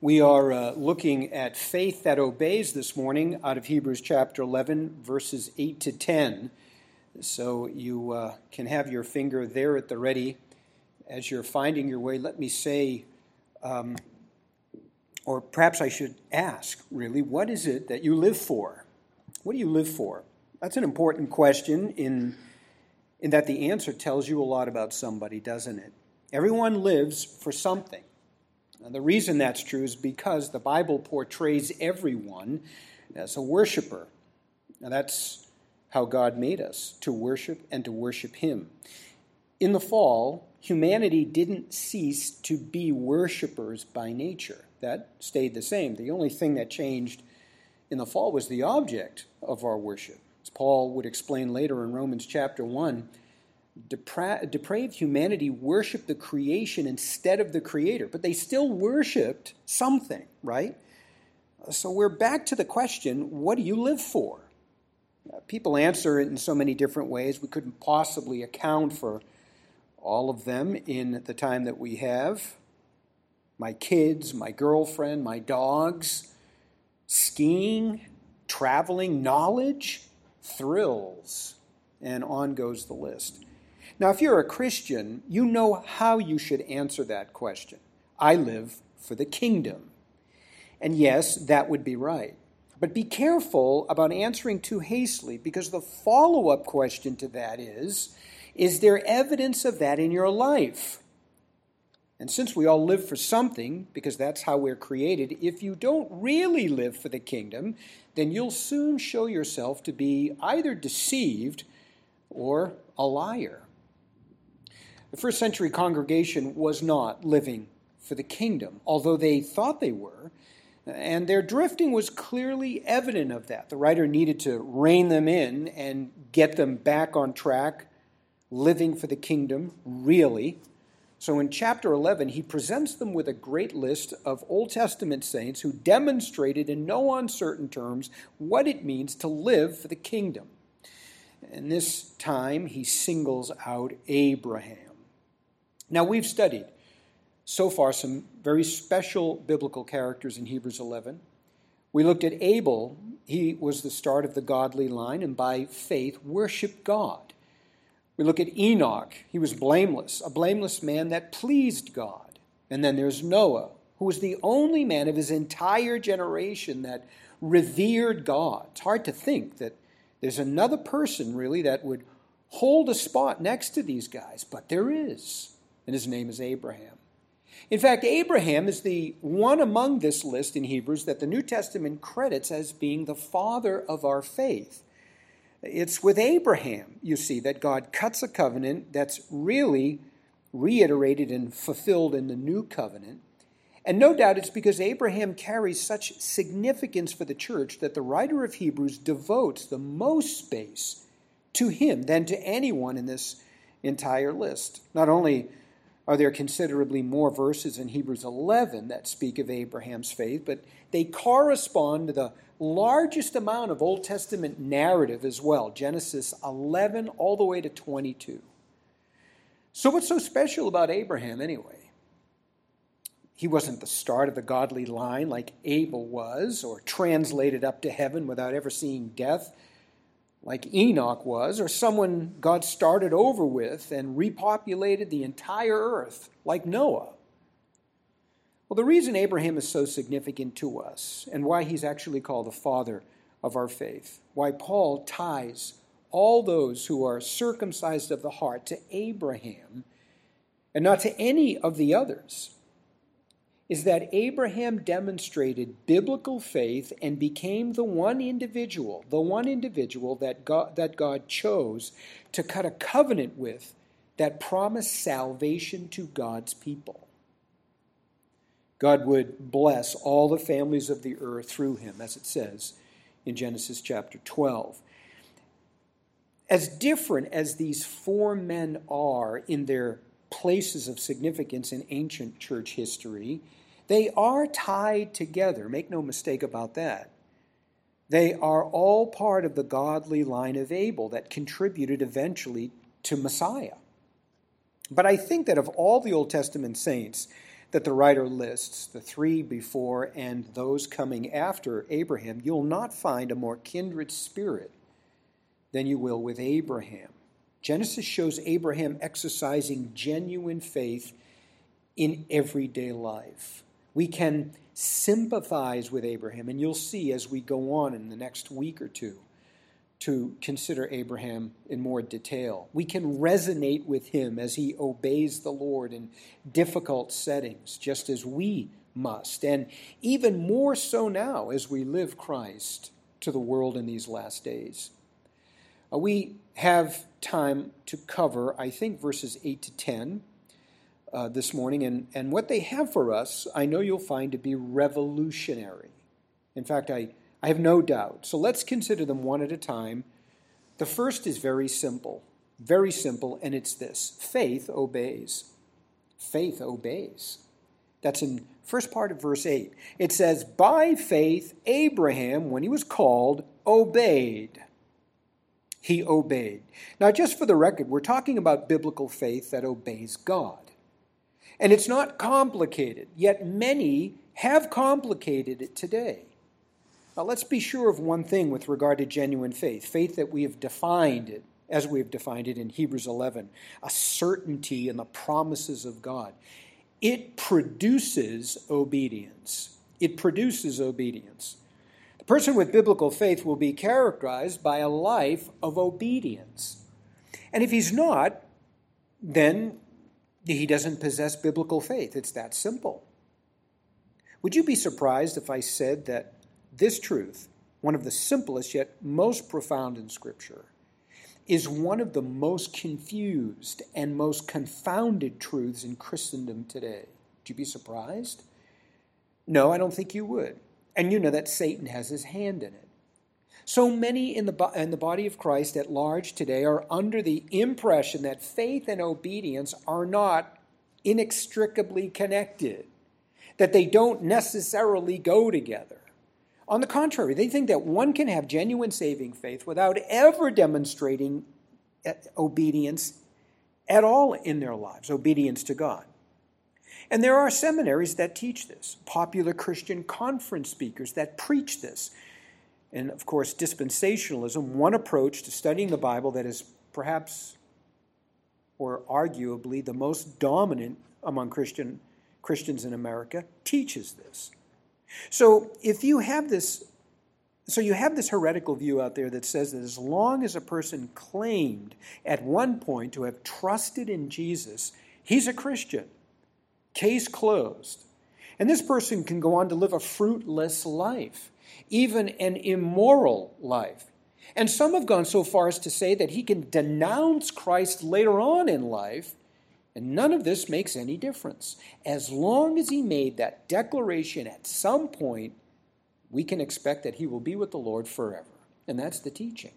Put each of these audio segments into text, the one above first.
We are uh, looking at faith that obeys this morning out of Hebrews chapter 11, verses 8 to 10. So you uh, can have your finger there at the ready. As you're finding your way, let me say, um, or perhaps I should ask, really, what is it that you live for? What do you live for? That's an important question in, in that the answer tells you a lot about somebody, doesn't it? Everyone lives for something. And the reason that's true is because the Bible portrays everyone as a worshiper. Now, that's how God made us to worship and to worship Him. In the fall, humanity didn't cease to be worshipers by nature. That stayed the same. The only thing that changed in the fall was the object of our worship. As Paul would explain later in Romans chapter 1, Depra- depraved humanity worshiped the creation instead of the creator, but they still worshiped something, right? So we're back to the question what do you live for? Uh, people answer it in so many different ways. We couldn't possibly account for all of them in the time that we have. My kids, my girlfriend, my dogs, skiing, traveling, knowledge, thrills, and on goes the list. Now, if you're a Christian, you know how you should answer that question. I live for the kingdom. And yes, that would be right. But be careful about answering too hastily because the follow up question to that is Is there evidence of that in your life? And since we all live for something, because that's how we're created, if you don't really live for the kingdom, then you'll soon show yourself to be either deceived or a liar. The first century congregation was not living for the kingdom, although they thought they were. And their drifting was clearly evident of that. The writer needed to rein them in and get them back on track, living for the kingdom, really. So in chapter 11, he presents them with a great list of Old Testament saints who demonstrated in no uncertain terms what it means to live for the kingdom. And this time, he singles out Abraham. Now, we've studied so far some very special biblical characters in Hebrews 11. We looked at Abel. He was the start of the godly line and by faith worshiped God. We look at Enoch. He was blameless, a blameless man that pleased God. And then there's Noah, who was the only man of his entire generation that revered God. It's hard to think that there's another person, really, that would hold a spot next to these guys, but there is and his name is Abraham. In fact, Abraham is the one among this list in Hebrews that the New Testament credits as being the father of our faith. It's with Abraham, you see, that God cuts a covenant that's really reiterated and fulfilled in the new covenant. And no doubt it's because Abraham carries such significance for the church that the writer of Hebrews devotes the most space to him than to anyone in this entire list. Not only are there considerably more verses in Hebrews 11 that speak of Abraham's faith, but they correspond to the largest amount of Old Testament narrative as well Genesis 11 all the way to 22. So, what's so special about Abraham anyway? He wasn't the start of the godly line like Abel was, or translated up to heaven without ever seeing death like Enoch was, or someone God started over with and repopulated the entire earth, like Noah. Well, the reason Abraham is so significant to us and why he's actually called the father of our faith, why Paul ties all those who are circumcised of the heart to Abraham and not to any of the others is that Abraham demonstrated biblical faith and became the one individual, the one individual that God, that God chose to cut a covenant with that promised salvation to God's people. God would bless all the families of the earth through him, as it says in Genesis chapter 12. As different as these four men are in their places of significance in ancient church history, they are tied together, make no mistake about that. They are all part of the godly line of Abel that contributed eventually to Messiah. But I think that of all the Old Testament saints, that the writer lists, the three before and those coming after Abraham, you'll not find a more kindred spirit than you will with Abraham. Genesis shows Abraham exercising genuine faith in everyday life. We can sympathize with Abraham, and you'll see as we go on in the next week or two to consider Abraham in more detail. We can resonate with him as he obeys the Lord in difficult settings, just as we must, and even more so now as we live Christ to the world in these last days. Uh, we have time to cover, I think, verses 8 to 10 uh, this morning, and, and what they have for us, I know you'll find to be revolutionary. In fact, I I have no doubt. So let's consider them one at a time. The first is very simple, very simple, and it's this faith obeys. Faith obeys. That's in first part of verse 8. It says, By faith, Abraham, when he was called, obeyed. He obeyed. Now, just for the record, we're talking about biblical faith that obeys God. And it's not complicated, yet many have complicated it today. Now, let's be sure of one thing with regard to genuine faith faith that we have defined it, as we have defined it in Hebrews 11, a certainty in the promises of God. It produces obedience. It produces obedience. The person with biblical faith will be characterized by a life of obedience. And if he's not, then he doesn't possess biblical faith. It's that simple. Would you be surprised if I said that this truth, one of the simplest yet most profound in Scripture, is one of the most confused and most confounded truths in Christendom today. Would you be surprised? No, I don't think you would. And you know that Satan has his hand in it. So many in the, in the body of Christ at large today are under the impression that faith and obedience are not inextricably connected, that they don't necessarily go together. On the contrary, they think that one can have genuine saving faith without ever demonstrating eh, obedience at all in their lives, obedience to God. And there are seminaries that teach this, popular Christian conference speakers that preach this. And of course, dispensationalism, one approach to studying the Bible that is perhaps or arguably the most dominant among Christian Christians in America, teaches this. So if you have this so you have this heretical view out there that says that as long as a person claimed at one point to have trusted in Jesus, he's a Christian. Case closed. And this person can go on to live a fruitless life, even an immoral life. And some have gone so far as to say that he can denounce Christ later on in life and none of this makes any difference. As long as he made that declaration at some point, we can expect that he will be with the Lord forever. And that's the teaching.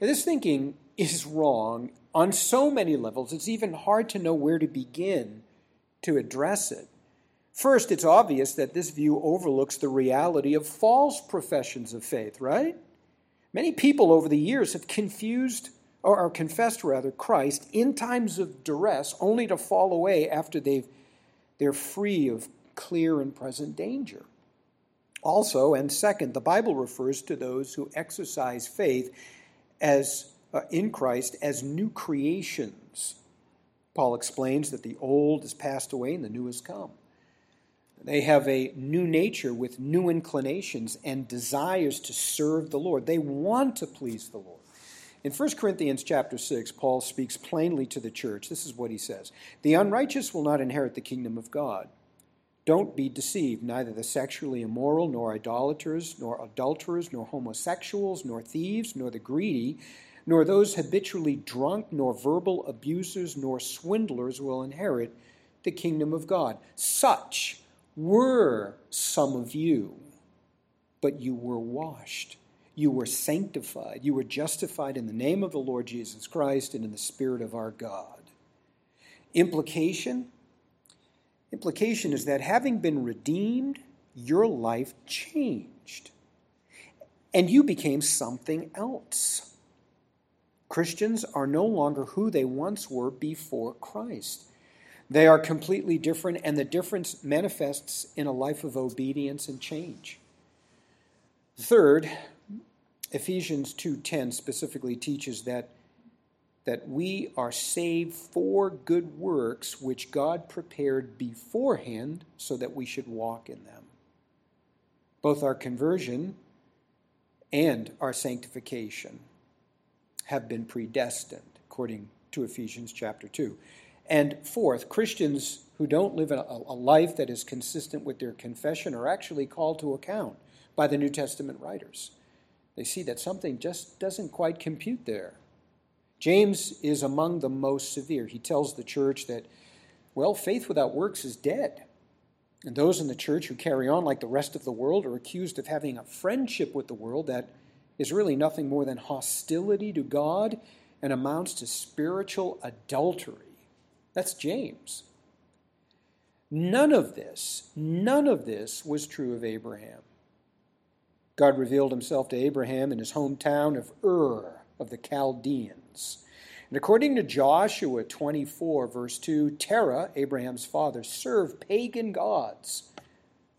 Now, this thinking is wrong on so many levels, it's even hard to know where to begin to address it. First, it's obvious that this view overlooks the reality of false professions of faith, right? Many people over the years have confused or, or confessed rather Christ in times of duress, only to fall away after they've they're free of clear and present danger. Also, and second, the Bible refers to those who exercise faith as uh, in Christ as new creations. Paul explains that the old has passed away and the new has come. They have a new nature with new inclinations and desires to serve the Lord. They want to please the Lord. In 1 Corinthians chapter 6, Paul speaks plainly to the church. This is what he says The unrighteous will not inherit the kingdom of God. Don't be deceived. Neither the sexually immoral, nor idolaters, nor adulterers, nor homosexuals, nor thieves, nor the greedy, nor those habitually drunk, nor verbal abusers, nor swindlers will inherit the kingdom of God. Such were some of you, but you were washed you were sanctified. You were justified in the name of the Lord Jesus Christ and in the Spirit of our God. Implication? Implication is that having been redeemed, your life changed. And you became something else. Christians are no longer who they once were before Christ. They are completely different, and the difference manifests in a life of obedience and change. Third, Ephesians 2:10 specifically teaches that that we are saved for good works which God prepared beforehand so that we should walk in them. Both our conversion and our sanctification have been predestined, according to Ephesians chapter 2. And fourth, Christians who don't live a, a life that is consistent with their confession are actually called to account by the New Testament writers. They see that something just doesn't quite compute there. James is among the most severe. He tells the church that, well, faith without works is dead. And those in the church who carry on like the rest of the world are accused of having a friendship with the world that is really nothing more than hostility to God and amounts to spiritual adultery. That's James. None of this, none of this was true of Abraham. God revealed himself to Abraham in his hometown of Ur of the Chaldeans. And according to Joshua 24, verse 2, Terah, Abraham's father, served pagan gods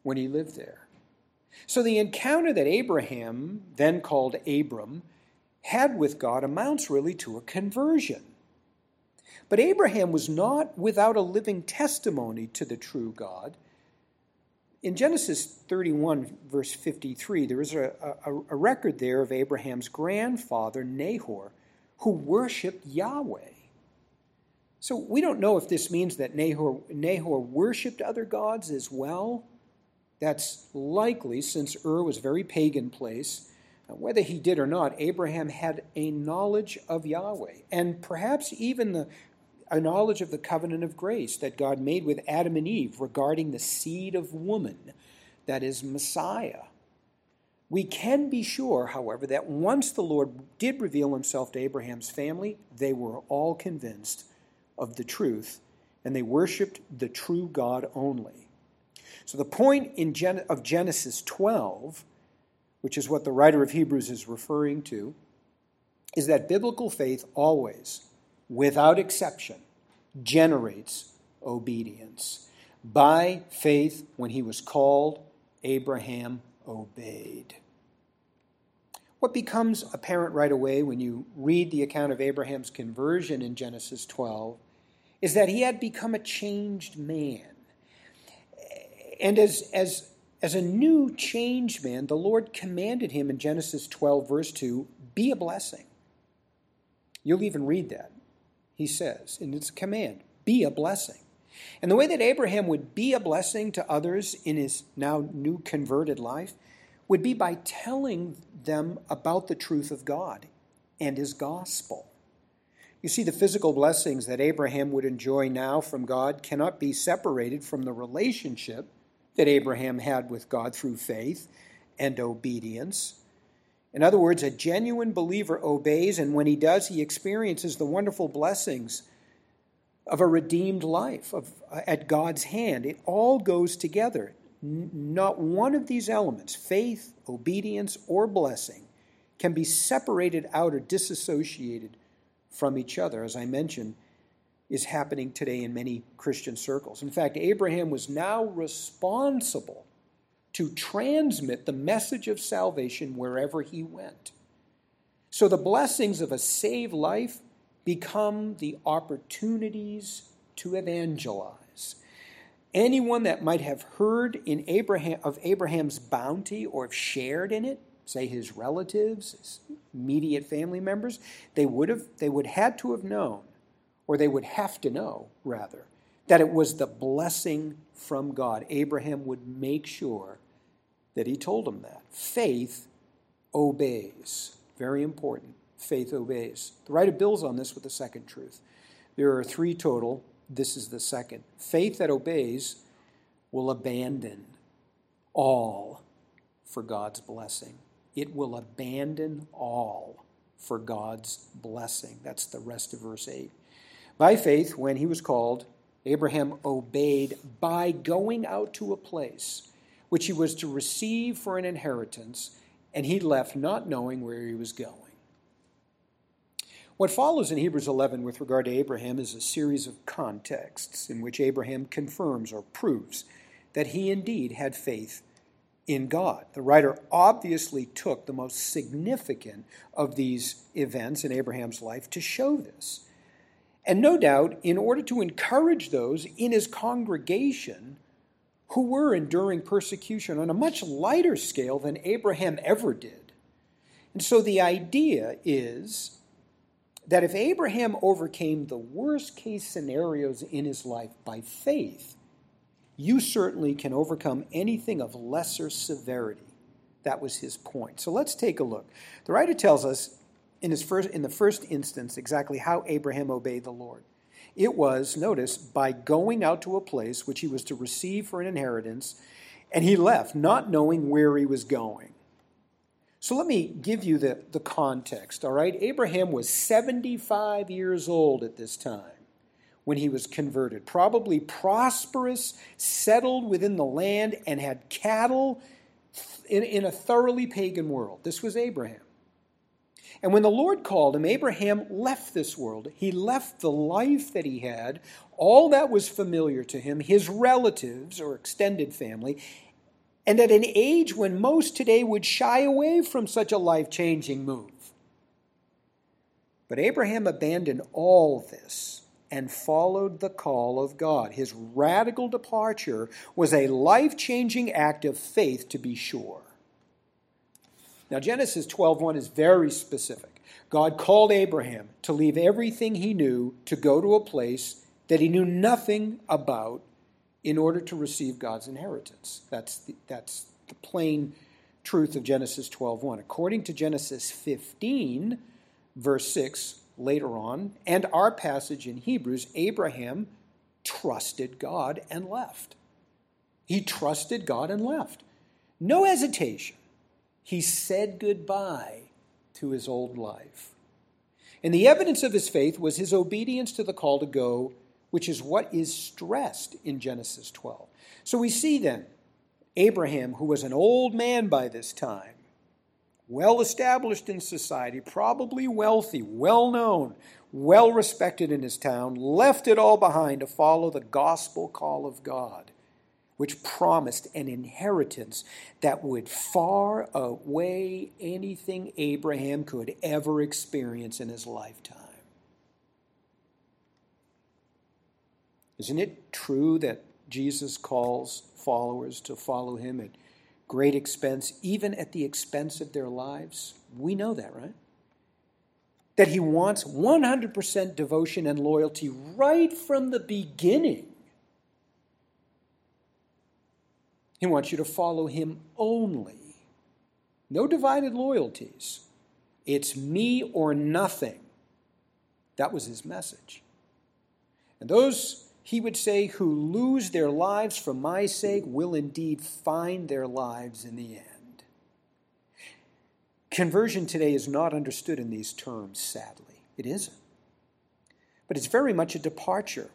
when he lived there. So the encounter that Abraham, then called Abram, had with God amounts really to a conversion. But Abraham was not without a living testimony to the true God. In Genesis 31, verse 53, there is a, a, a, record there of Abraham's grandfather, Nahor, who worshiped Yahweh. So we don't know if this means that Nahor, Nahor worshiped other gods as well. That's likely, since Ur was a very pagan place. Uh, whether he did or not, Abraham had a knowledge of Yahweh, and perhaps even the, a knowledge of the covenant of grace that God made with Adam and Eve regarding the seed of woman, that is Messiah. We can be sure, however, that once the Lord did reveal himself to Abraham's family, they were all convinced of the truth and they worshiped the true God only. So the point in Gen- of Genesis 12, which is what the writer of Hebrews is referring to, is that biblical faith always without exception, generates obedience. By faith, when he was called, Abraham obeyed. What becomes apparent right away when you read the account of Abraham's conversion in Genesis 12 is that he had become a changed man. And as, as, as a new changed man, the Lord commanded him in Genesis 12, verse 2, be a blessing. You'll even read that he says, and it's a command be a blessing. And the way that Abraham would be a blessing to others in his now new converted life would be by telling them about the truth of God and his gospel. You see, the physical blessings that Abraham would enjoy now from God cannot be separated from the relationship that Abraham had with God through faith and obedience. In other words, a genuine believer obeys, and when he does, he experiences the wonderful blessings of a redeemed life of, uh, at God's hand. It all goes together. N- not one of these elements, faith, obedience, or blessing, can be separated out or disassociated from each other, as I mentioned, is happening today in many Christian circles. In fact, Abraham was now responsible to transmit the message of salvation wherever he went. So the blessings of a saved life become the opportunities to evangelize. Anyone that might have heard in Abraham of Abraham's bounty or have shared in it, say his relatives, his immediate family members, they would have they would had to have known, or they would have to know, rather, that it was the blessing from God. Abraham would make sure that he told them that. Faith obeys. Very important. Faith obeys. The writer builds on this with the second truth. There are three total. This is the second. Faith that obeys will abandon all for God's blessing. It will abandon all for God's blessing. That's the rest of verse 8. By faith, when he was called, Abraham obeyed by going out to a place which he was to receive for an inheritance, and he left not knowing where he was going. What follows in Hebrews 11 with regard to Abraham is a series of contexts in which Abraham confirms or proves that he indeed had faith in God. The writer obviously took the most significant of these events in Abraham's life to show this. And no doubt, in order to encourage those in his congregation who were enduring persecution on a much lighter scale than Abraham ever did. And so the idea is that if Abraham overcame the worst case scenarios in his life by faith, you certainly can overcome anything of lesser severity. That was his point. So let's take a look. The writer tells us in, his first, in the first instance exactly how Abraham obeyed the Lord. It was, notice, by going out to a place which he was to receive for an inheritance, and he left, not knowing where he was going. So let me give you the, the context, all right? Abraham was 75 years old at this time when he was converted, probably prosperous, settled within the land, and had cattle in, in a thoroughly pagan world. This was Abraham. And when the Lord called him, Abraham left this world. He left the life that he had, all that was familiar to him, his relatives or extended family, and at an age when most today would shy away from such a life changing move. But Abraham abandoned all this and followed the call of God. His radical departure was a life changing act of faith, to be sure. Now, Genesis 12:1 is very specific. God called Abraham to leave everything he knew to go to a place that he knew nothing about in order to receive God's inheritance. That's the, that's the plain truth of Genesis 12:1. According to Genesis 15, verse 6, later on, and our passage in Hebrews, Abraham trusted God and left. He trusted God and left. No hesitation he said goodbye to his old life. And the evidence of his faith was his obedience to the call to go, which is what is stressed in Genesis 12. So we see then Abraham, who was an old man by this time, well established in society, probably wealthy, well known, well respected in his town, left it all behind to follow the gospel call of God which promised an inheritance that would far outweigh anything Abraham could ever experience in his lifetime. Isn't it true that Jesus calls followers to follow him at great expense, even at the expense of their lives? We know that, right? That he wants 100% devotion and loyalty right from the beginning He wants you to follow him only. No divided loyalties. It's me or nothing. That was his message. And those, he would say, who lose their lives for my sake will indeed find their lives in the end. Conversion today is not understood in these terms, sadly. It isn't. But it's very much a departure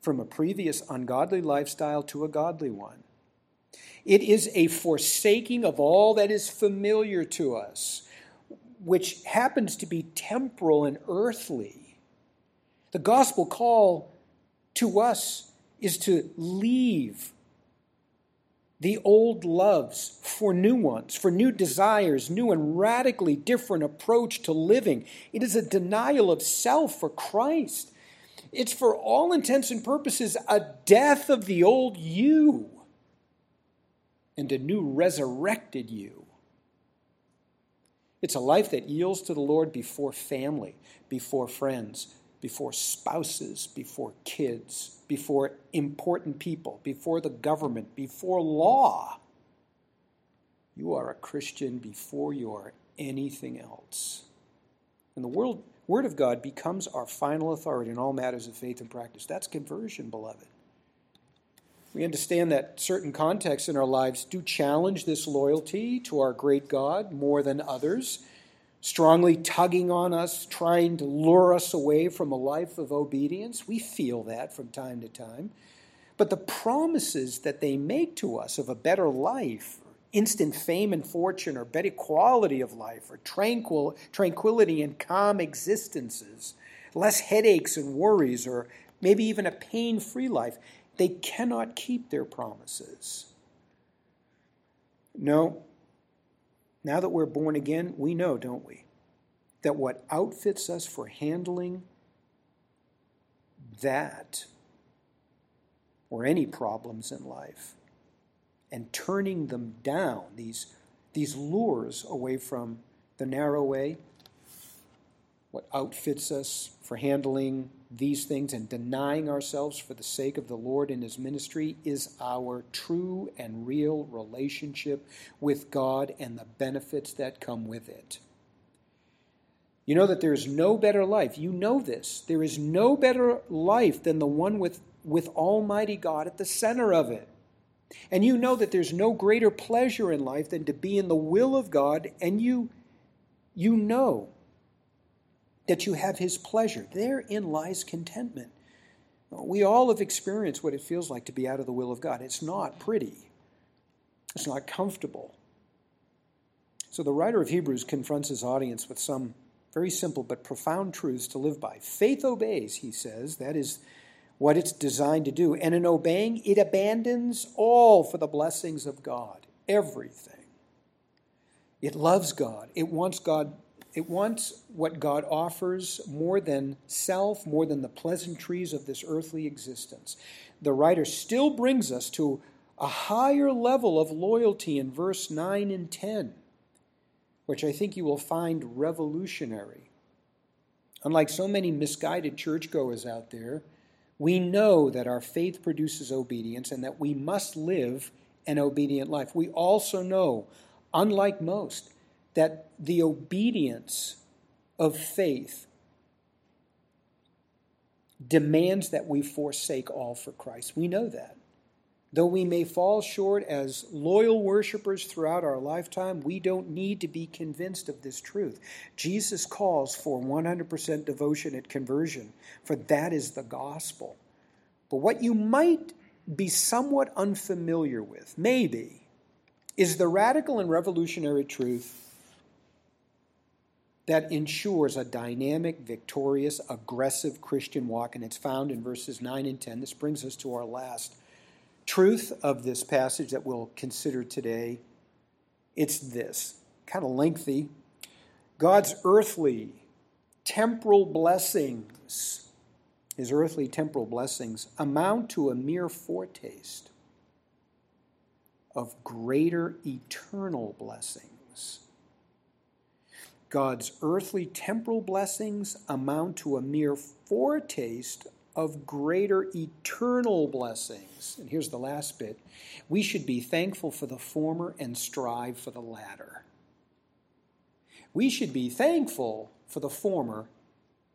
from a previous ungodly lifestyle to a godly one. It is a forsaking of all that is familiar to us, which happens to be temporal and earthly. The gospel call to us is to leave the old loves for new ones, for new desires, new and radically different approach to living. It is a denial of self for Christ. It's for all intents and purposes a death of the old you and a new resurrected you. It's a life that yields to the Lord before family, before friends, before spouses, before kids, before important people, before the government, before law. You are a Christian before you are anything else. And the world, Word of God becomes our final authority in all matters of faith and practice. That's conversion, beloved. We understand that certain contexts in our lives do challenge this loyalty to our great God more than others, strongly tugging on us, trying to lure us away from a life of obedience. We feel that from time to time. But the promises that they make to us of a better life, instant fame and fortune or better quality of life or tranquil, tranquility and calm existences, less headaches and worries, or maybe even a pain free life, they cannot keep their promises. No, now that we're born again, we know, don't we, that what outfits us for handling that or any problems in life and turning them down, these, these lures away from the narrow way, what outfits us for handling these things and denying ourselves for the sake of the Lord and His ministry is our true and real relationship with God and the benefits that come with it. You know that there is no better life. You know this. There is no better life than the one with, with Almighty God at the center of it. And you know that there's no greater pleasure in life than to be in the will of God, and you, you know that you have His pleasure. Therein lies contentment. We all have experienced what it feels like to be out of the will of God. It's not pretty, it's not comfortable. So the writer of Hebrews confronts his audience with some very simple but profound truths to live by. Faith obeys, he says. That is what it's designed to do. And in obeying, it abandons all for the blessings of God, everything. It loves God. It wants God. It wants what God offers more than self, more than the pleasantries of this earthly existence. The writer still brings us to a higher level of loyalty in verse 9 and 10, which I think you will find revolutionary. Unlike so many misguided churchgoers out there, we know that our faith produces obedience and that we must live an obedient life. We also know, unlike most, that the obedience of faith demands that we forsake all for Christ. We know that. Though we may fall short as loyal worshipers throughout our lifetime, we don't need to be convinced of this truth. Jesus calls for 100% devotion at conversion, for that is the gospel. But what you might be somewhat unfamiliar with, maybe, is the radical and revolutionary truth that ensures a dynamic, victorious, aggressive Christian walk, and it's found in verses 9 and 10. This brings us to our last truth of this passage that we'll consider today. It's this kind of lengthy. God's earthly, temporal blessings, his earthly temporal blessings, amount to a mere foretaste of greater eternal blessings. God's earthly temporal blessings amount to a mere foretaste of greater eternal blessings. And here's the last bit we should be thankful for the former and strive for the latter. We should be thankful for the former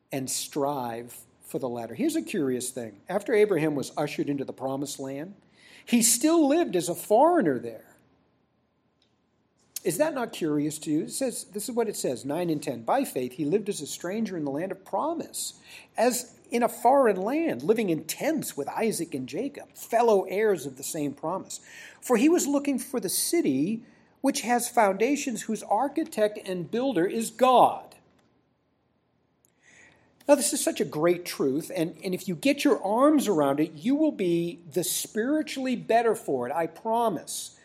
and strive for the latter. Here's a curious thing after Abraham was ushered into the promised land, he still lived as a foreigner there. Is that not curious to you? It says, this is what it says 9 and 10. By faith, he lived as a stranger in the land of promise, as in a foreign land, living in tents with Isaac and Jacob, fellow heirs of the same promise. For he was looking for the city which has foundations, whose architect and builder is God. Now, this is such a great truth, and, and if you get your arms around it, you will be the spiritually better for it, I promise.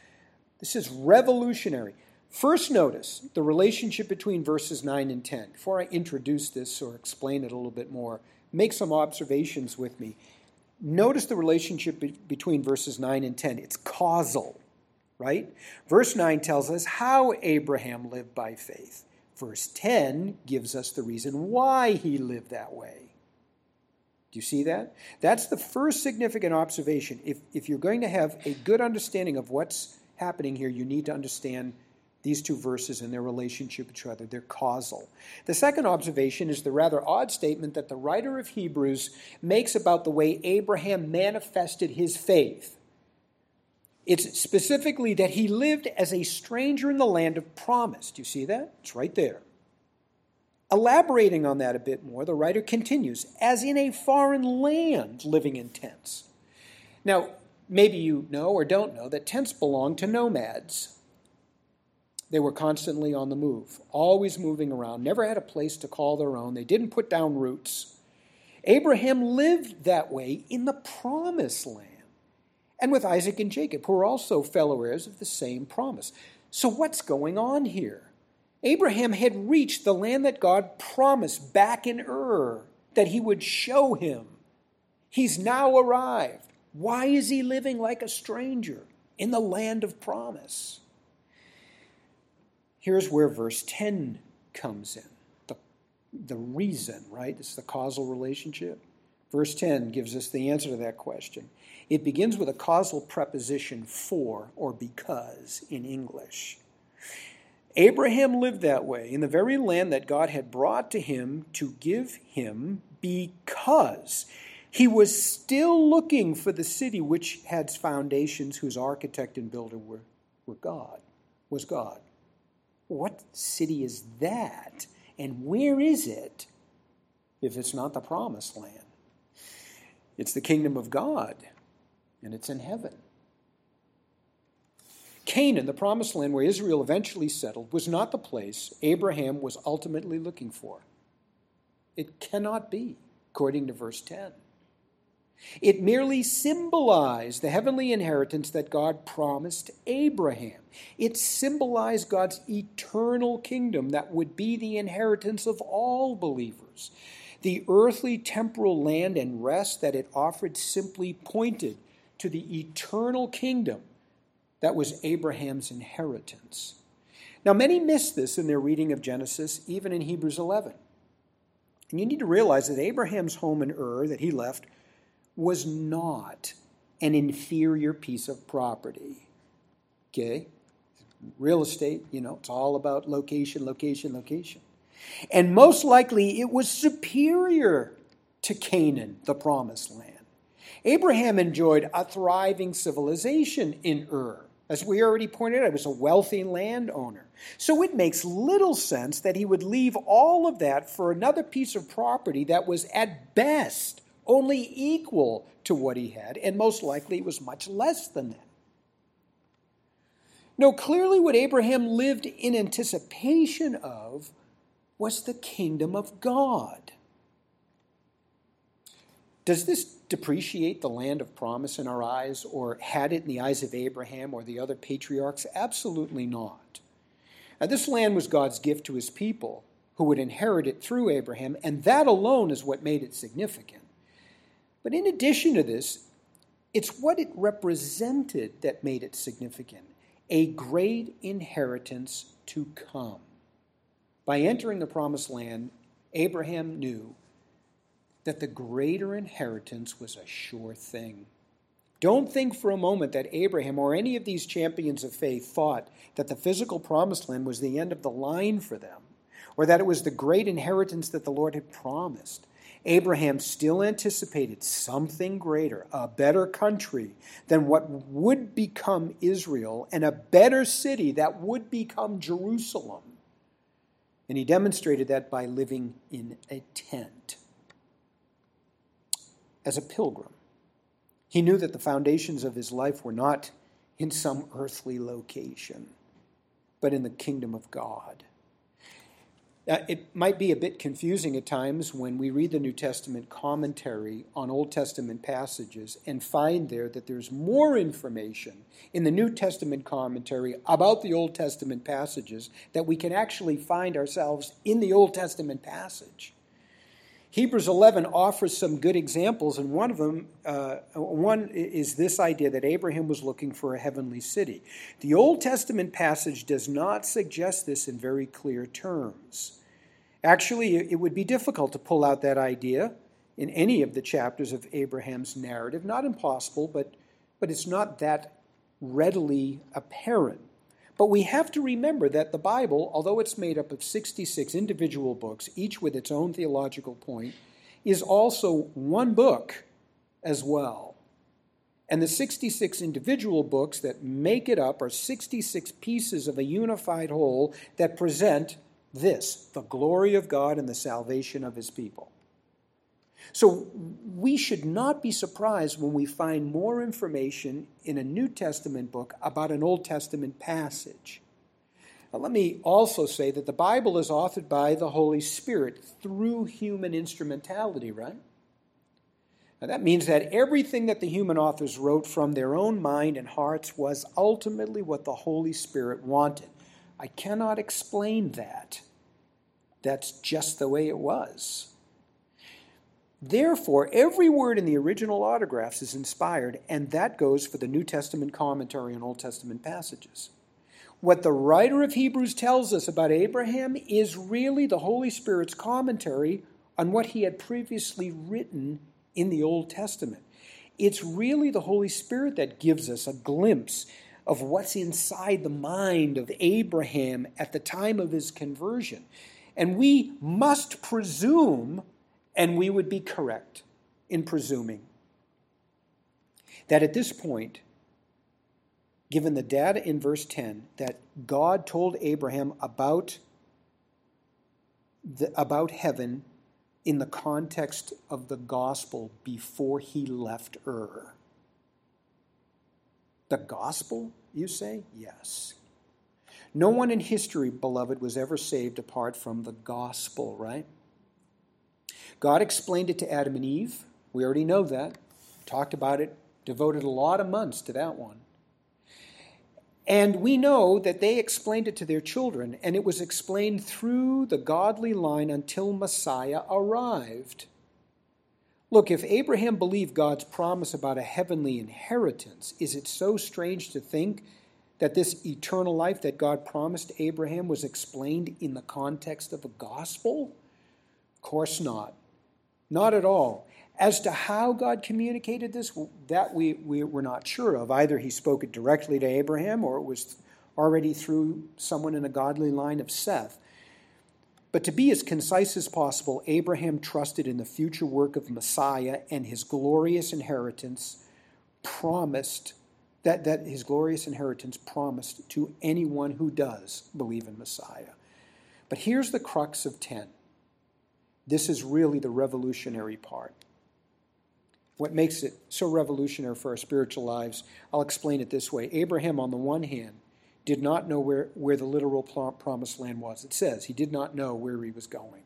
This is revolutionary. First, notice the relationship between verses 9 and 10. Before I introduce this or explain it a little bit more, make some observations with me. Notice the relationship be- between verses 9 and 10. It's causal, right? Verse 9 tells us how Abraham lived by faith. Verse 10 gives us the reason why he lived that way. Do you see that? That's the first significant observation. If, if you're going to have a good understanding of what's happening here, you need to understand these two verses and their relationship to each other. They're causal. The second observation is the rather odd statement that the writer of Hebrews makes about the way Abraham manifested his faith. It's specifically that he lived as a stranger in the land of promise. Do you see that? It's right there. Elaborating on that a bit more, the writer continues, as in a foreign land living in tents. Now, maybe you know or don't know that tents belong to nomads. They were constantly on the move, always moving around, never had a place to call their own. They didn't put down roots. Abraham lived that way in the promised land and with Isaac and Jacob, who were also fellow heirs of the same promise. So, what's going on here? Abraham had reached the land that God promised back in Ur that he would show him. He's now arrived. Why is he living like a stranger in the land of promise? Here's where verse 10 comes in the, the reason, right? It's the causal relationship. Verse 10 gives us the answer to that question. It begins with a causal preposition for or because in English. Abraham lived that way in the very land that God had brought to him to give him because he was still looking for the city which had foundations, whose architect and builder were, were God, was God. What city is that? And where is it if it's not the promised land? It's the kingdom of God, and it's in heaven. Canaan, the promised land where Israel eventually settled, was not the place Abraham was ultimately looking for. It cannot be, according to verse 10. It merely symbolized the heavenly inheritance that God promised Abraham. It symbolized God's eternal kingdom that would be the inheritance of all believers. The earthly temporal land and rest that it offered simply pointed to the eternal kingdom that was Abraham's inheritance. Now, many miss this in their reading of Genesis, even in Hebrews 11. And you need to realize that Abraham's home in Ur that he left was not an inferior piece of property. Okay? Real estate, you know, it's all about location, location, location. And most likely it was superior to Canaan, the promised land. Abraham enjoyed a thriving civilization in Ur. As we already pointed out, he was a wealthy landowner. So it makes little sense that he would leave all of that for another piece of property that was at best only equal to what he had, and most likely it was much less than that. No, clearly what Abraham lived in anticipation of was the kingdom of God. Does this depreciate the land of promise in our eyes, or had it in the eyes of Abraham or the other patriarchs? Absolutely not. Now, this land was God's gift to his people, who would inherit it through Abraham, and that alone is what made it significant. But in addition to this, it's what it represented that made it significant a great inheritance to come. By entering the promised land, Abraham knew that the greater inheritance was a sure thing. Don't think for a moment that Abraham or any of these champions of faith thought that the physical promised land was the end of the line for them, or that it was the great inheritance that the Lord had promised. Abraham still anticipated something greater, a better country than what would become Israel, and a better city that would become Jerusalem. And he demonstrated that by living in a tent as a pilgrim. He knew that the foundations of his life were not in some earthly location, but in the kingdom of God. Uh, it might be a bit confusing at times when we read the New Testament commentary on Old Testament passages and find there that there's more information in the New Testament commentary about the Old Testament passages that we can actually find ourselves in the Old Testament passage. Hebrews 11 offers some good examples, and one of them, uh, one is this idea that Abraham was looking for a heavenly city. The Old Testament passage does not suggest this in very clear terms. Actually, it would be difficult to pull out that idea in any of the chapters of Abraham's narrative. Not impossible, but, but it's not that readily apparent. But we have to remember that the Bible, although it's made up of 66 individual books, each with its own theological point, is also one book as well. And the 66 individual books that make it up are 66 pieces of a unified whole that present this the glory of God and the salvation of his people. So we should not be surprised when we find more information in a New Testament book about an Old Testament passage. But let me also say that the Bible is authored by the Holy Spirit through human instrumentality, right? Now, that means that everything that the human authors wrote from their own mind and hearts was ultimately what the Holy Spirit wanted. I cannot explain that. That's just the way it was. Therefore, every word in the original autographs is inspired, and that goes for the New Testament commentary on Old Testament passages. What the writer of Hebrews tells us about Abraham is really the Holy Spirit's commentary on what he had previously written in the Old Testament. It's really the Holy Spirit that gives us a glimpse of what's inside the mind of Abraham at the time of his conversion. And we must presume, and we would be correct in presuming, that at this point, given the data in verse 10, that God told Abraham about, the, about heaven in the context of the gospel before he left Ur. The gospel, you say? Yes. No one in history, beloved, was ever saved apart from the gospel, right? God explained it to Adam and Eve. We already know that. Talked about it, devoted a lot of months to that one. And we know that they explained it to their children, and it was explained through the godly line until Messiah arrived. Look, if Abraham believed God's promise about a heavenly inheritance, is it so strange to think that this eternal life that God promised Abraham was explained in the context of a gospel? Of course not. Not at all. As to how God communicated this, that we, we were not sure of. Either he spoke it directly to Abraham or it was already through someone in a godly line of Seth. But to be as concise as possible, Abraham trusted in the future work of Messiah and his glorious inheritance promised that, that his glorious inheritance promised to anyone who does believe in Messiah. But here's the crux of 10. This is really the revolutionary part. What makes it so revolutionary for our spiritual lives, I'll explain it this way. Abraham, on the one hand, did not know where, where the literal promised land was. It says he did not know where he was going.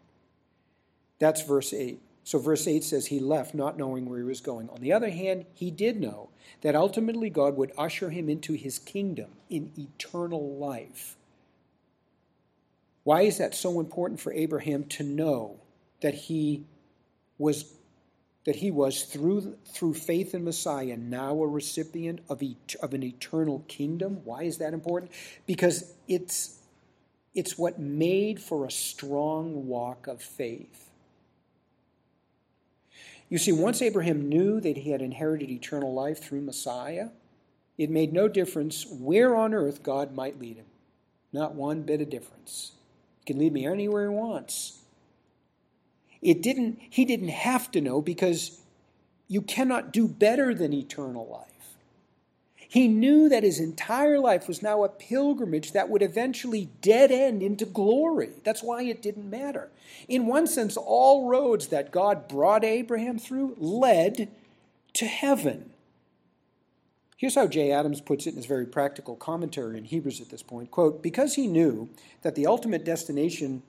That's verse 8. So, verse 8 says he left not knowing where he was going. On the other hand, he did know that ultimately God would usher him into his kingdom in eternal life. Why is that so important for Abraham to know that he was that he was through through faith in Messiah now a recipient of, et, of an eternal kingdom? Why is that important? Because it's it's what made for a strong walk of faith. You see, once Abraham knew that he had inherited eternal life through Messiah, it made no difference where on earth God might lead him. Not one bit of difference. He can lead me anywhere he wants. It didn't, he didn't have to know because you cannot do better than eternal life. He knew that his entire life was now a pilgrimage that would eventually dead end into glory. That's why it didn't matter. In one sense, all roads that God brought Abraham through led to heaven. Here's how Jay Adams puts it in his very practical commentary in Hebrews at this point. Quote, because he knew that the ultimate destination,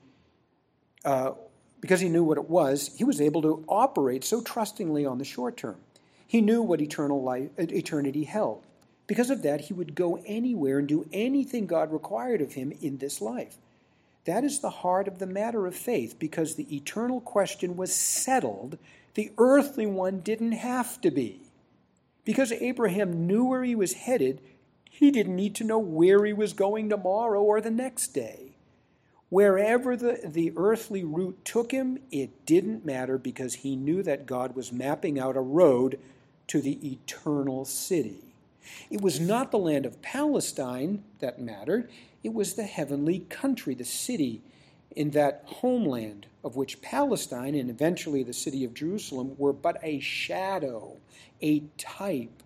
uh, because he knew what it was, he was able to operate so trustingly on the short term. He knew what eternal life, eternity held. Because of that, he would go anywhere and do anything God required of him in this life. That is the heart of the matter of faith, because the eternal question was settled, the earthly one didn't have to be. Because Abraham knew where he was headed, he didn't need to know where he was going tomorrow or the next day. Wherever the, the earthly route took him, it didn't matter because he knew that God was mapping out a road to the eternal city. It was not the land of Palestine that mattered, it was the heavenly country, the city in that homeland of which Palestine and eventually the city of Jerusalem were but a shadow, a type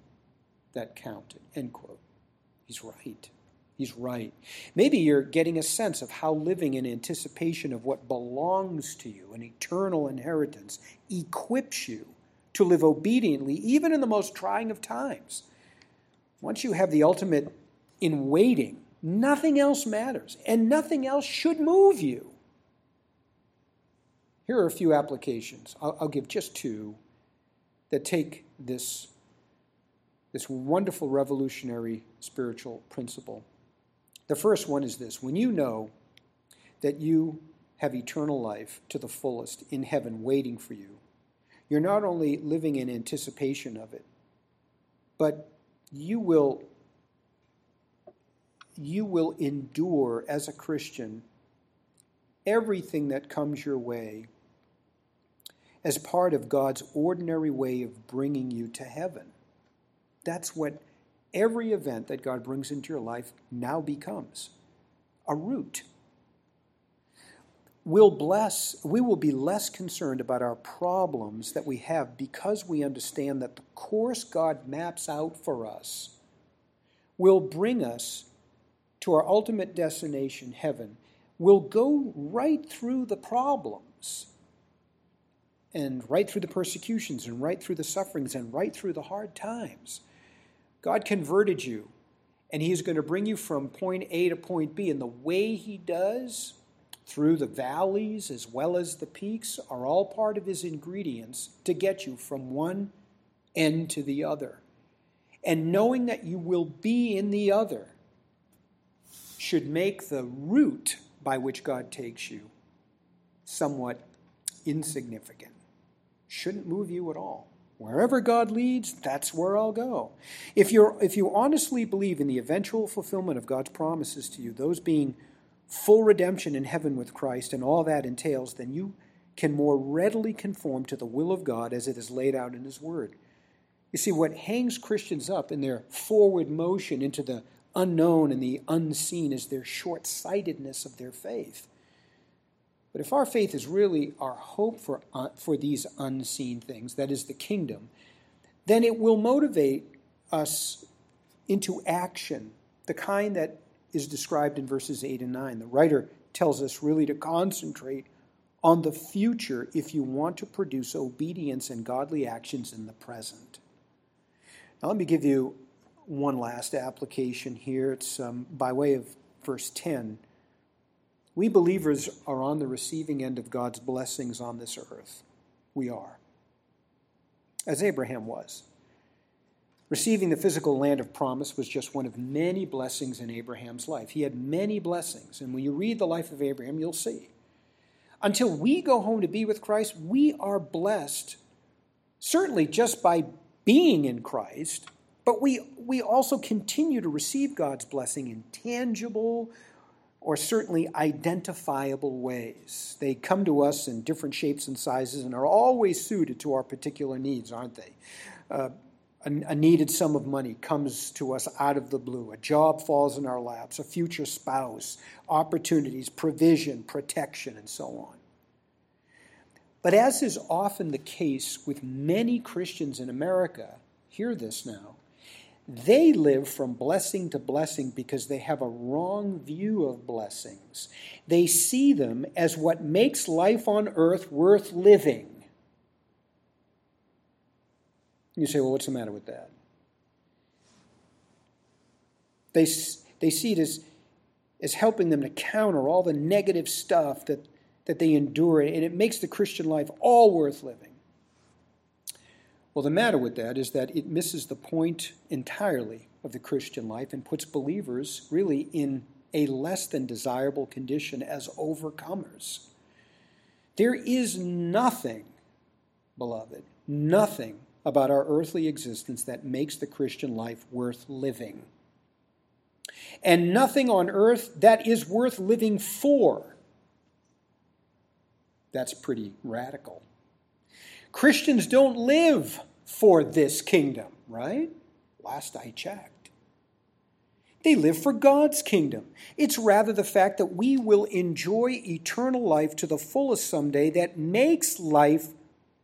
that counted. End quote. He's right. He's right. Maybe you're getting a sense of how living in anticipation of what belongs to you, an eternal inheritance, equips you to live obediently, even in the most trying of times. Once you have the ultimate in waiting, Nothing else matters, and nothing else should move you. Here are a few applications. I'll, I'll give just two that take this, this wonderful revolutionary spiritual principle. The first one is this when you know that you have eternal life to the fullest in heaven waiting for you, you're not only living in anticipation of it, but you will you will endure as a Christian everything that comes your way as part of God's ordinary way of bringing you to heaven. That's what every event that God brings into your life now becomes a route. We'll bless, we will be less concerned about our problems that we have because we understand that the course God maps out for us will bring us to our ultimate destination, heaven, We'll go right through the problems and right through the persecutions and right through the sufferings and right through the hard times. God converted you, and He is going to bring you from point A to point B. And the way He does, through the valleys as well as the peaks, are all part of His ingredients to get you from one end to the other. And knowing that you will be in the other should make the route by which God takes you somewhat insignificant. Shouldn't move you at all. Wherever God leads, that's where I'll go. If, you're, if you honestly believe in the eventual fulfillment of God's promises to you, those being full redemption in heaven with Christ and all that entails, then you can more readily conform to the will of God as it is laid out in His Word. You see, what hangs Christians up in their forward motion into the unknown and the unseen is their short sightedness of their faith. But if our faith is really our hope for, uh, for these unseen things, that is the kingdom, then it will motivate us into action, the kind that is described in verses 8 and 9. The writer tells us really to concentrate on the future if you want to produce obedience and godly actions in the present. Now, let me give you one last application here. It's um, by way of verse 10. We believers are on the receiving end of God's blessings on this earth. We are. As Abraham was. Receiving the physical land of promise was just one of many blessings in Abraham's life. He had many blessings. And when you read the life of Abraham, you'll see. Until we go home to be with Christ, we are blessed, certainly just by being in Christ, but we, we also continue to receive God's blessing in tangible or certainly identifiable ways. They come to us in different shapes and sizes and are always suited to our particular needs, aren't they? Uh, a, a needed sum of money comes to us out of the blue. A job falls in our laps, a future spouse, opportunities, provision, protection, and so on. But as is often the case with many Christians in America, hear this now they live from blessing to blessing because they have a wrong view of blessings. They see them as what makes life on earth worth living. You say, well, what's the matter with that? They, they see it as, as helping them to counter all the negative stuff that, that they endure, and it makes the Christian life all worth living. Well, the matter with that is that it misses the point entirely of the Christian life and puts believers really in a less than desirable condition as overcomers. There is nothing, beloved, nothing about our earthly existence that makes the Christian life worth living. And nothing on earth that is worth living for. That's pretty radical. Christians don't live for this kingdom, right? Last I checked. They live for God's kingdom. It's rather the fact that we will enjoy eternal life to the fullest someday that makes life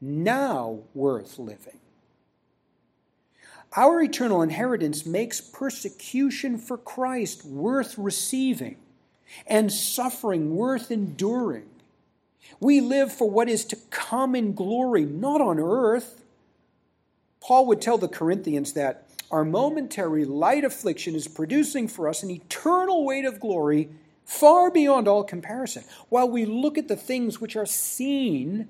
now worth living. Our eternal inheritance makes persecution for Christ worth receiving and suffering worth enduring. We live for what is to come in glory, not on earth. Paul would tell the Corinthians that our momentary light affliction is producing for us an eternal weight of glory far beyond all comparison. While we look at the things which are seen,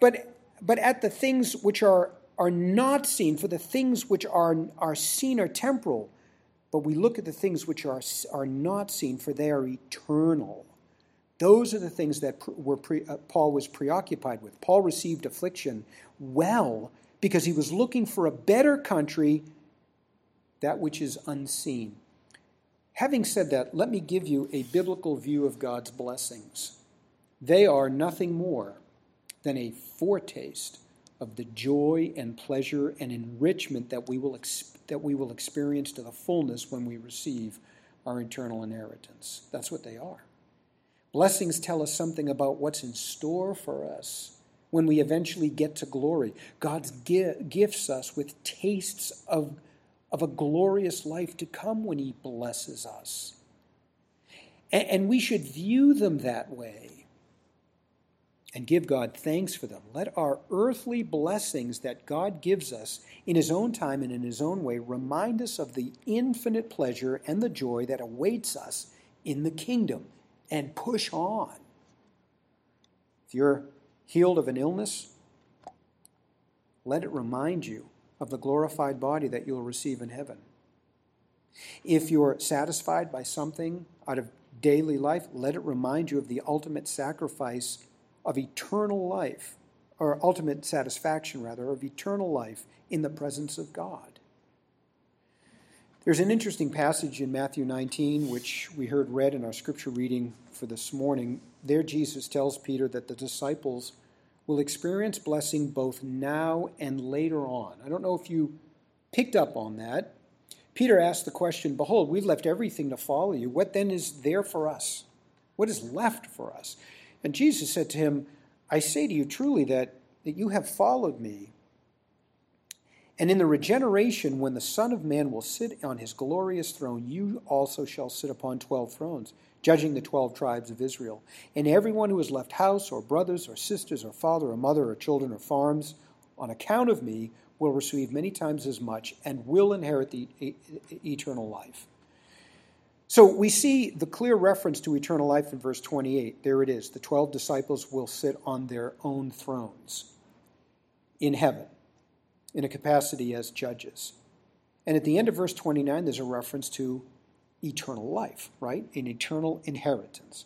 but, but at the things which are, are not seen, for the things which are, are seen are temporal, but we look at the things which are, are not seen, for they are eternal. Those are the things that were pre, uh, Paul was preoccupied with. Paul received affliction well because he was looking for a better country, that which is unseen. Having said that, let me give you a biblical view of God's blessings. They are nothing more than a foretaste of the joy and pleasure and enrichment that we will, ex- that we will experience to the fullness when we receive our eternal inheritance. That's what they are. Blessings tell us something about what's in store for us when we eventually get to glory. God gifts us with tastes of, of a glorious life to come when He blesses us. And, and we should view them that way and give God thanks for them. Let our earthly blessings that God gives us in His own time and in His own way remind us of the infinite pleasure and the joy that awaits us in the kingdom and push on. If you're healed of an illness, let it remind you of the glorified body that you'll receive in heaven. If you're satisfied by something out of daily life, let it remind you of the ultimate sacrifice of eternal life, or ultimate satisfaction, rather, of eternal life in the presence of God. There's an interesting passage in Matthew 19, which we heard read in our scripture reading for this morning. There, Jesus tells Peter that the disciples will experience blessing both now and later on. I don't know if you picked up on that. Peter asked the question Behold, we've left everything to follow you. What then is there for us? What is left for us? And Jesus said to him, I say to you truly that, that you have followed me and in the regeneration, when the Son of Man will sit on his glorious throne, you also shall sit upon twelve thrones, judging the twelve tribes of Israel. And everyone who has left house, or brothers, or sisters, or father, or mother, or children, or farms, on account of me, will receive many times as much and will inherit the eternal life. So we see the clear reference to eternal life in verse 28. There it is. The 12 disciples will sit on their own thrones in heaven in a capacity as judges. And at the end of verse 29, there's a reference to eternal life, right? An eternal inheritance.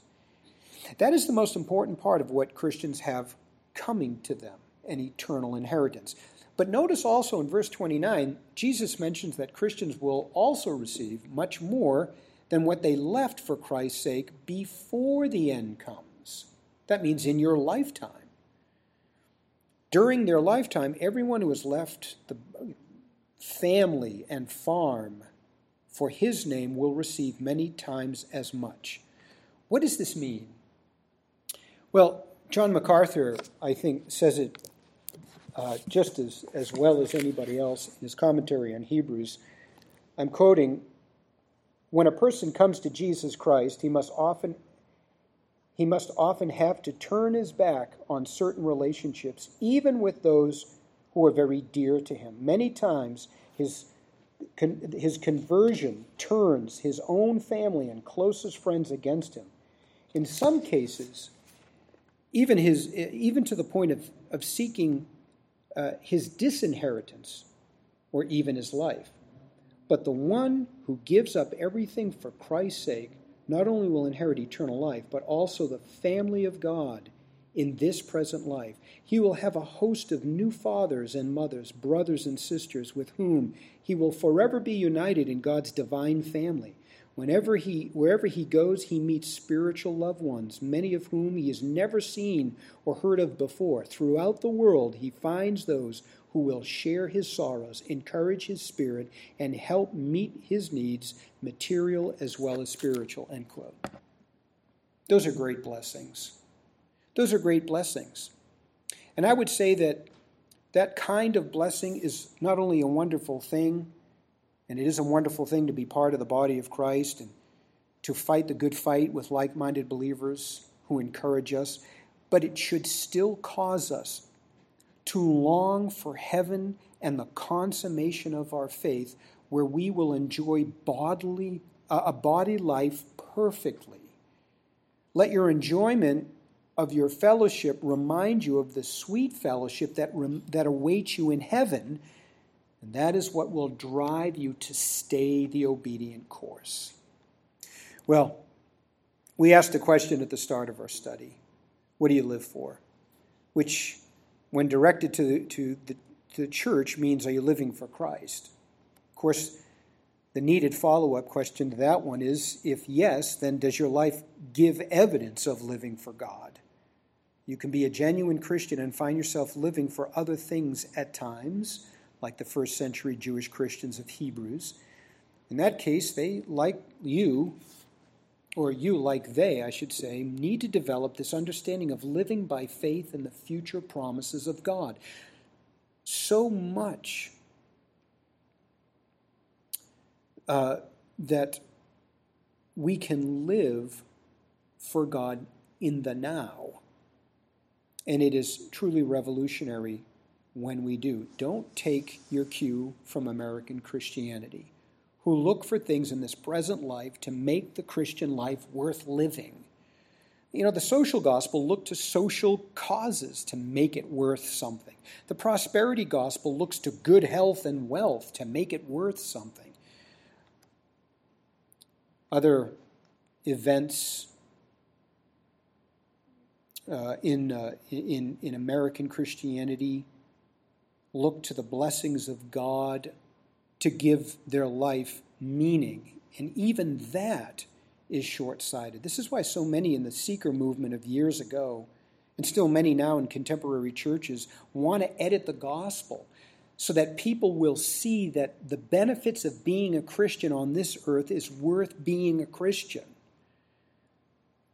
That is the most important part of what Christians have coming to them an eternal inheritance. But notice also in verse 29, Jesus mentions that Christians will also receive much more than what they left for Christ's sake before the end comes. That means in your lifetime. During their lifetime, everyone who has left the family and farm for his name will receive many times as much. What does this mean? Well, John MacArthur, I think, says it uh, just as, as well as anybody else in his commentary on Hebrews. I'm quoting When a person comes to Jesus Christ, he must often he must often have to turn his back on certain relationships, even with those who are very dear to him. Many times, his, his conversion turns his own family and closest friends against him. In some cases, even, his, even to the point of, of seeking uh, his disinheritance or even his life. But the one who gives up everything for Christ's sake not only will inherit eternal life, but also the family of God in this present life. He will have a host of new fathers and mothers, brothers and sisters, with whom he will forever be united in God's divine family. Whenever he, wherever he goes, he meets spiritual loved ones, many of whom he has never seen or heard of before. Throughout the world, he finds those who will share his sorrows, encourage his spirit, and help meet his needs, material as well as spiritual. End quote. Those are great blessings. Those are great blessings. And I would say that that kind of blessing is not only a wonderful thing, and it is a wonderful thing to be part of the body of Christ and to fight the good fight with like minded believers who encourage us, but it should still cause us to long for heaven and the consummation of our faith, where we will enjoy bodily, uh, a body life perfectly. Let your enjoyment of your fellowship remind you of the sweet fellowship that, rem- that awaits you in heaven, and that is what will drive you to stay the obedient course. Well, we asked a question at the start of our study What do you live for? Which, when directed to, to the, to the church, means Are you living for Christ? Of course, the needed follow up question to that one is if yes, then does your life give evidence of living for God? You can be a genuine Christian and find yourself living for other things at times, like the first century Jewish Christians of Hebrews. In that case, they, like you, or you, like they, I should say, need to develop this understanding of living by faith in the future promises of God. So much uh, that we can live for God in the now and it is truly revolutionary when we do. Don't take your cue from American Christianity, who look for things in this present life to make the Christian life worth living. You know, the social gospel looked to social causes to make it worth something. The prosperity gospel looks to good health and wealth to make it worth something. Other events uh, in, uh, in, in American Christianity look to the blessings of God to give their life meaning. And even that is short sighted. This is why so many in the seeker movement of years ago, and still many now in contemporary churches, want to edit the gospel so that people will see that the benefits of being a Christian on this earth is worth being a Christian.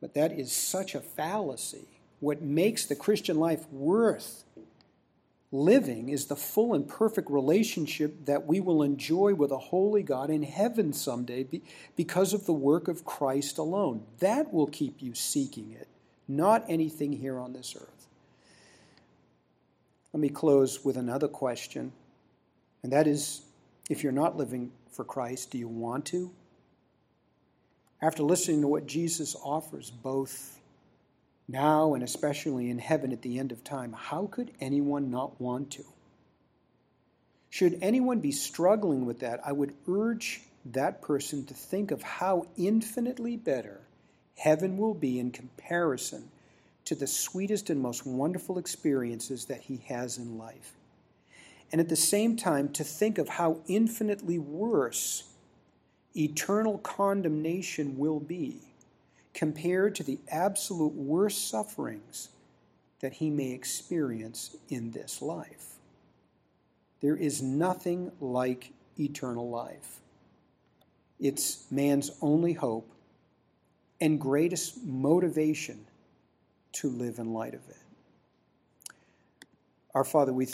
But that is such a fallacy what makes the Christian life worth living is the full and perfect relationship that we will enjoy with a holy God in heaven someday because of the work of Christ alone. That will keep you seeking it, not anything here on this earth. Let me close with another question, and that is if you're not living for Christ, do you want to? After listening to what Jesus offers, both now and especially in heaven at the end of time, how could anyone not want to? Should anyone be struggling with that, I would urge that person to think of how infinitely better heaven will be in comparison to the sweetest and most wonderful experiences that he has in life. And at the same time, to think of how infinitely worse eternal condemnation will be compared to the absolute worst sufferings that he may experience in this life. There is nothing like eternal life. It's man's only hope and greatest motivation to live in light of it. Our Father, we thank